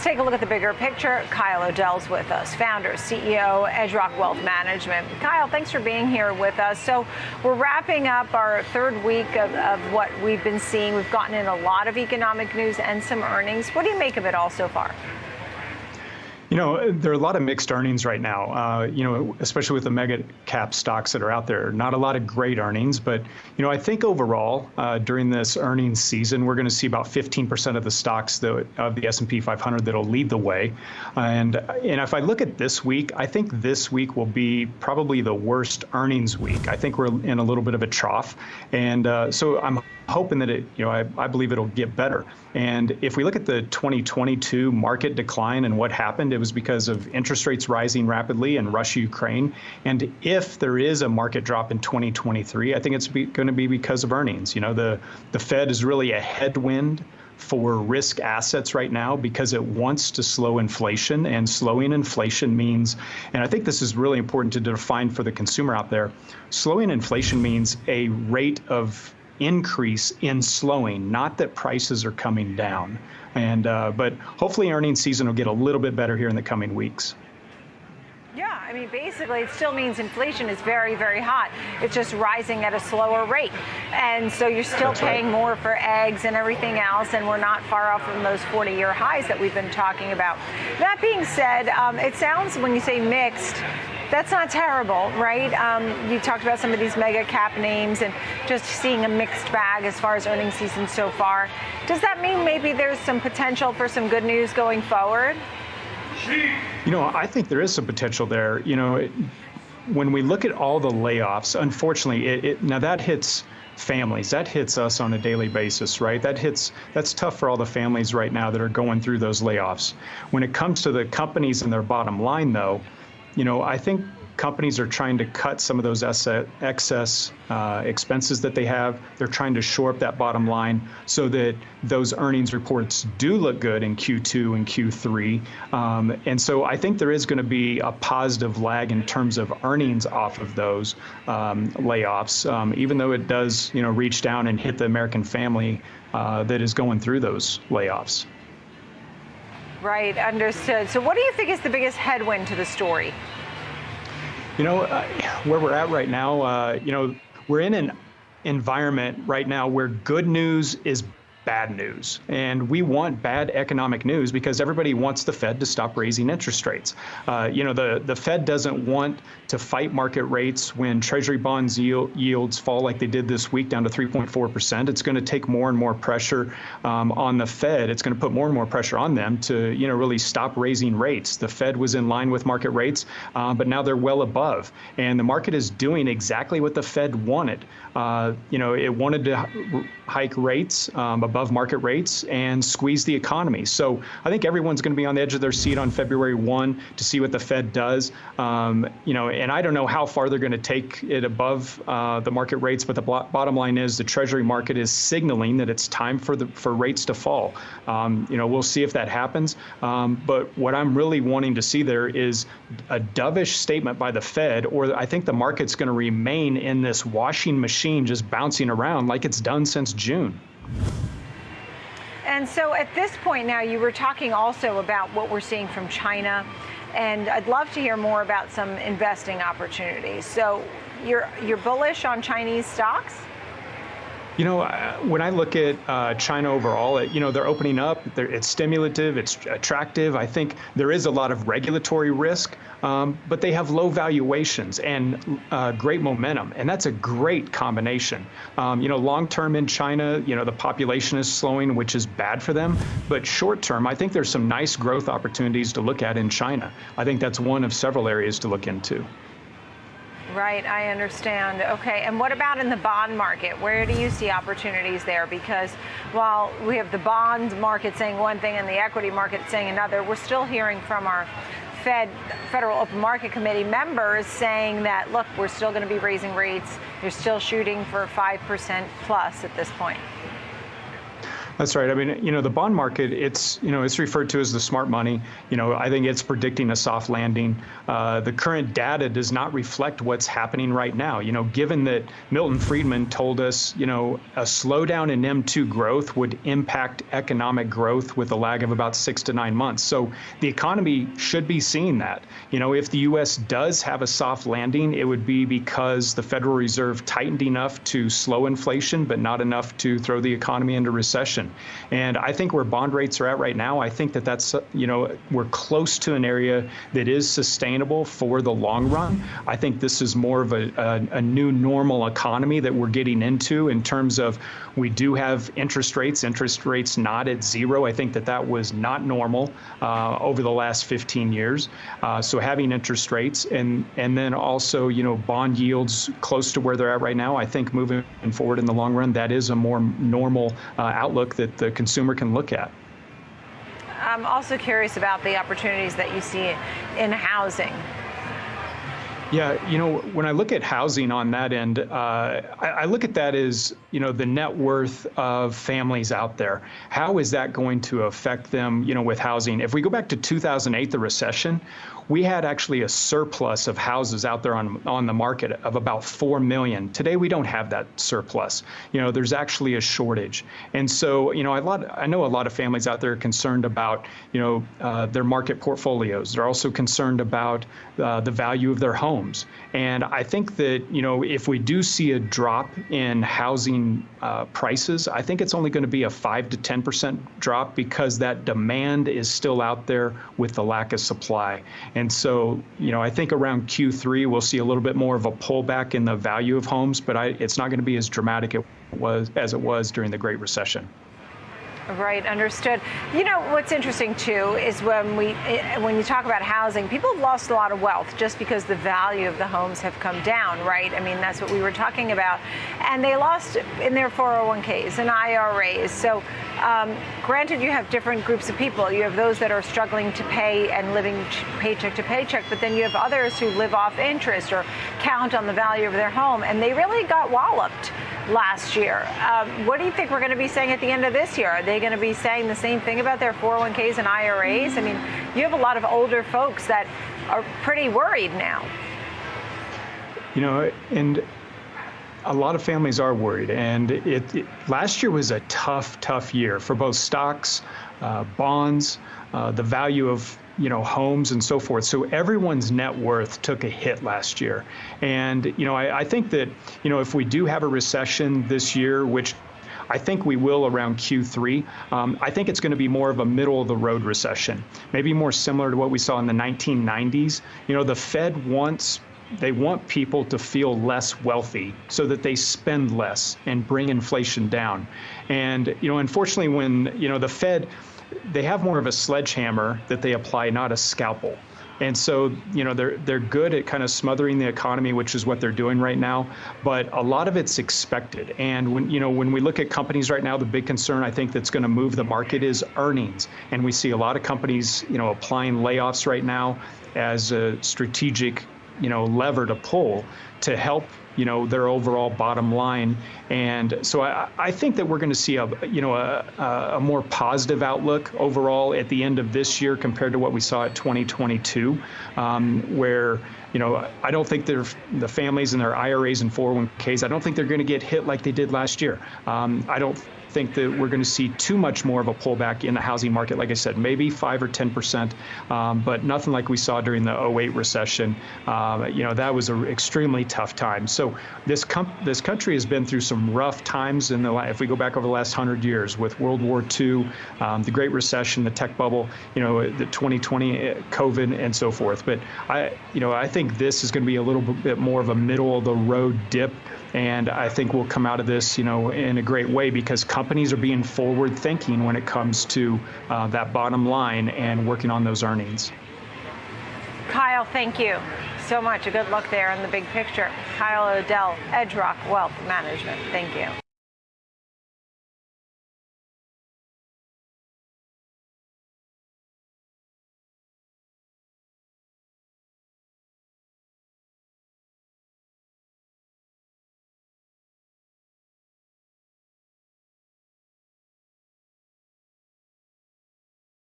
Let's take a look at the bigger picture. Kyle Odell's with us, founder, CEO, EdgeRock Wealth Management. Kyle, thanks for being here with us. So we're wrapping up our third week of, of what we've been seeing. We've gotten in a lot of economic news and some earnings. What do you make of it all so far? You know, there are a lot of mixed earnings right now, uh, you know, especially with the mega cap stocks that are out there. Not a lot of great earnings, but, you know, I think overall uh, during this earnings season, we're going to see about 15% of the stocks that, of the S&P 500 that'll lead the way. and, and if I look at this week, I think this week will be probably the worst earnings week. I think we're in a little bit of a trough. And uh, so I'm hoping that it, you know, I, I believe it'll get better. And if we look at the 2022 market decline and what happened, was because of interest rates rising rapidly in Russia, Ukraine. And if there is a market drop in 2023, I think it's going to be because of earnings. You know, the the Fed is really a headwind for risk assets right now because it wants to slow inflation and slowing inflation means and I think this is really important to define for the consumer out there slowing inflation means a rate of increase in slowing, not that prices are coming down. And uh, but hopefully earnings season will get a little bit better here in the coming weeks. Yeah, I mean, basically, it still means inflation is very, very hot. It's just rising at a slower rate. And so you're still That's paying right. more for eggs and everything else, and we're not far off from those 40 year highs that we've been talking about. That being said, um, it sounds when you say mixed, that's not terrible, right? Um, you talked about some of these mega cap names and just seeing a mixed bag as far as earnings season so far. Does that mean maybe there's some potential for some good news going forward? You know, I think there is some potential there. You know, it, when we look at all the layoffs, unfortunately, it, it, now that hits families. That hits us on a daily basis, right? That hits that's tough for all the families right now that are going through those layoffs. When it comes to the companies and their bottom line though, you know, I think companies are trying to cut some of those excess uh, expenses that they have. They're trying to shore up that bottom line so that those earnings reports do look good in Q2 and Q3. Um, and so I think there is going to be a positive lag in terms of earnings off of those um, layoffs, um, even though it does, you know, reach down and hit the American family uh, that is going through those layoffs. Right, understood. So, what do you think is the biggest headwind to the story? You know, uh, where we're at right now, uh, you know, we're in an environment right now where good news is bad news. And we want bad economic news because everybody wants the Fed to stop raising interest rates. Uh, you know, the, the Fed doesn't want to fight market rates when Treasury bonds yield, yields fall like they did this week down to 3.4%. It's going to take more and more pressure um, on the Fed. It's going to put more and more pressure on them to, you know, really stop raising rates. The Fed was in line with market rates, uh, but now they're well above. And the market is doing exactly what the Fed wanted. Uh, you know, it wanted to hike rates um, above market rates and squeeze the economy. So I think everyone's going to be on the edge of their seat on February 1 to see what the Fed does. Um, you know, and I don't know how far they're going to take it above uh, the market rates, but the bottom line is the Treasury market is signaling that it's time for the for rates to fall. Um, you know, we'll see if that happens. Um, but what I'm really wanting to see there is a dovish statement by the Fed, or I think the market's going to remain in this washing machine, just bouncing around like it's done since June. And so at this point now, you were talking also about what we're seeing from China, and I'd love to hear more about some investing opportunities. So you're you're bullish on Chinese stocks? You know, uh, when I look at uh, China overall, it, you know, they're opening up. They're, it's stimulative. It's attractive. I think there is a lot of regulatory risk, um, but they have low valuations and uh, great momentum, and that's a great combination. Um, you know, long term in China, you know, the population is slowing, which is bad for them. But short term, I think there's some nice growth opportunities to look at in China. I think that's one of several areas to look into. Right, I understand. Okay, and what about in the bond market? Where do you see opportunities there? Because while we have the bond market saying one thing and the equity market saying another, we're still hearing from our Fed, Federal Open Market Committee members saying that, look, we're still going to be raising rates. You're still shooting for 5% plus at this point. That's right. I mean, you know, the bond market, it's, you know, it's referred to as the smart money. You know, I think it's predicting a soft landing. Uh, the current data does not reflect what's happening right now. You know, given that Milton Friedman told us, you know, a slowdown in M2 growth would impact economic growth with a lag of about six to nine months. So the economy should be seeing that. You know, if the U.S. does have a soft landing, it would be because the Federal Reserve tightened enough to slow inflation, but not enough to throw the economy into recession. And I think where bond rates are at right now, I think that that's, you know, we're close to an area that is sustainable for the long run. I think this is more of a, a, a new normal economy that we're getting into in terms of we do have interest rates, interest rates not at zero. I think that that was not normal uh, over the last 15 years. Uh, so having interest rates and and then also you know bond yields close to where they're at right now, I think moving forward in the long run, that is a more normal uh, outlook that the consumer can look at. I'm also curious about the opportunities that you see in housing. Yeah, you know, when I look at housing on that end, uh, I, I, look at that as, you know, the net worth of families out there. How is that going to affect them, you know, with housing? If we go back to 2008, the recession, we had actually a surplus of houses out there on on the market of about four million. Today we don't have that surplus. You know, there's actually a shortage, and so you know, a lot. I know a lot of families out there are concerned about you know uh, their market portfolios. They're also concerned about uh, the value of their homes, and I think that you know if we do see a drop in housing uh, prices, I think it's only going to be a five to ten percent drop because that demand is still out there with the lack of supply. And so, you know, I think around Q3 we'll see a little bit more of a pullback in the value of homes, but I, it's not going to be as dramatic it was as it was during the Great Recession. Right, understood. You know what's interesting too is when we eh, when you talk about housing, people have lost a lot of wealth just because the value of the homes have come down, right? I mean, that's what we were talking about, and they lost in their 401ks and IRAs. So, um, granted, you have different groups of people. You have those that are struggling to pay and living paycheck to paycheck, but then you have others who live off interest or count on the value of their home, and they really got walloped last year. Um, what do you think we're going to be saying at the end of this year? Are they going to be saying the same thing about their 401ks and IRAs? I mean, you have a lot of older folks that are pretty worried now. You know, and a lot of families are worried. And it, it last year was a tough, tough year for both stocks, uh, bonds, uh, the value of you know homes and so forth. So everyone's net worth took a hit last year, and you know I, I think that you know if we do have a recession this year, which I think we will around Q3. Um, I think it's going to be more of a middle of the road recession, maybe more similar to what we saw in the 1990s. You know, the Fed wants they want people to feel less wealthy so that they spend less and bring inflation down. And you know, unfortunately, when you know the Fed they have more of a sledgehammer that they apply, not a scalpel. And so, you know, they're they're good at kind of smothering the economy, which is what they're doing right now. But a lot of it's expected. And when you know when we look at companies right now, the big concern I think that's going to move the market is earnings. And we see a lot of companies, you know, applying layoffs right now as a strategic, you know, lever to pull to help you know their overall bottom line. And so I, I think that we're going to see a you know a, a more positive outlook overall at the end of this year compared to what we saw at 2022, um, where you know, I don't think the families and their IRAs and 401ks. I don't think they're going to get hit like they did last year. Um, I don't think that we're going to see too much more of a pullback in the housing market. Like I said, maybe five or 10 percent, um, but nothing like we saw during the 08 recession. Uh, you know, that was an extremely tough time. So this com- this country has been through some rough times in the if we go back over the last hundred years with World War II, um, the Great Recession, the tech bubble, you know, the 2020 uh, COVID, and so forth. But I, you know, I think this is going to be a little bit more of a middle of the road dip and I think we'll come out of this, you know, in a great way because companies are being forward thinking when it comes to uh, that bottom line and working on those earnings. Kyle, thank you so much. A good look there in the big picture. Kyle Odell, EdgeRock Wealth Management. Thank you.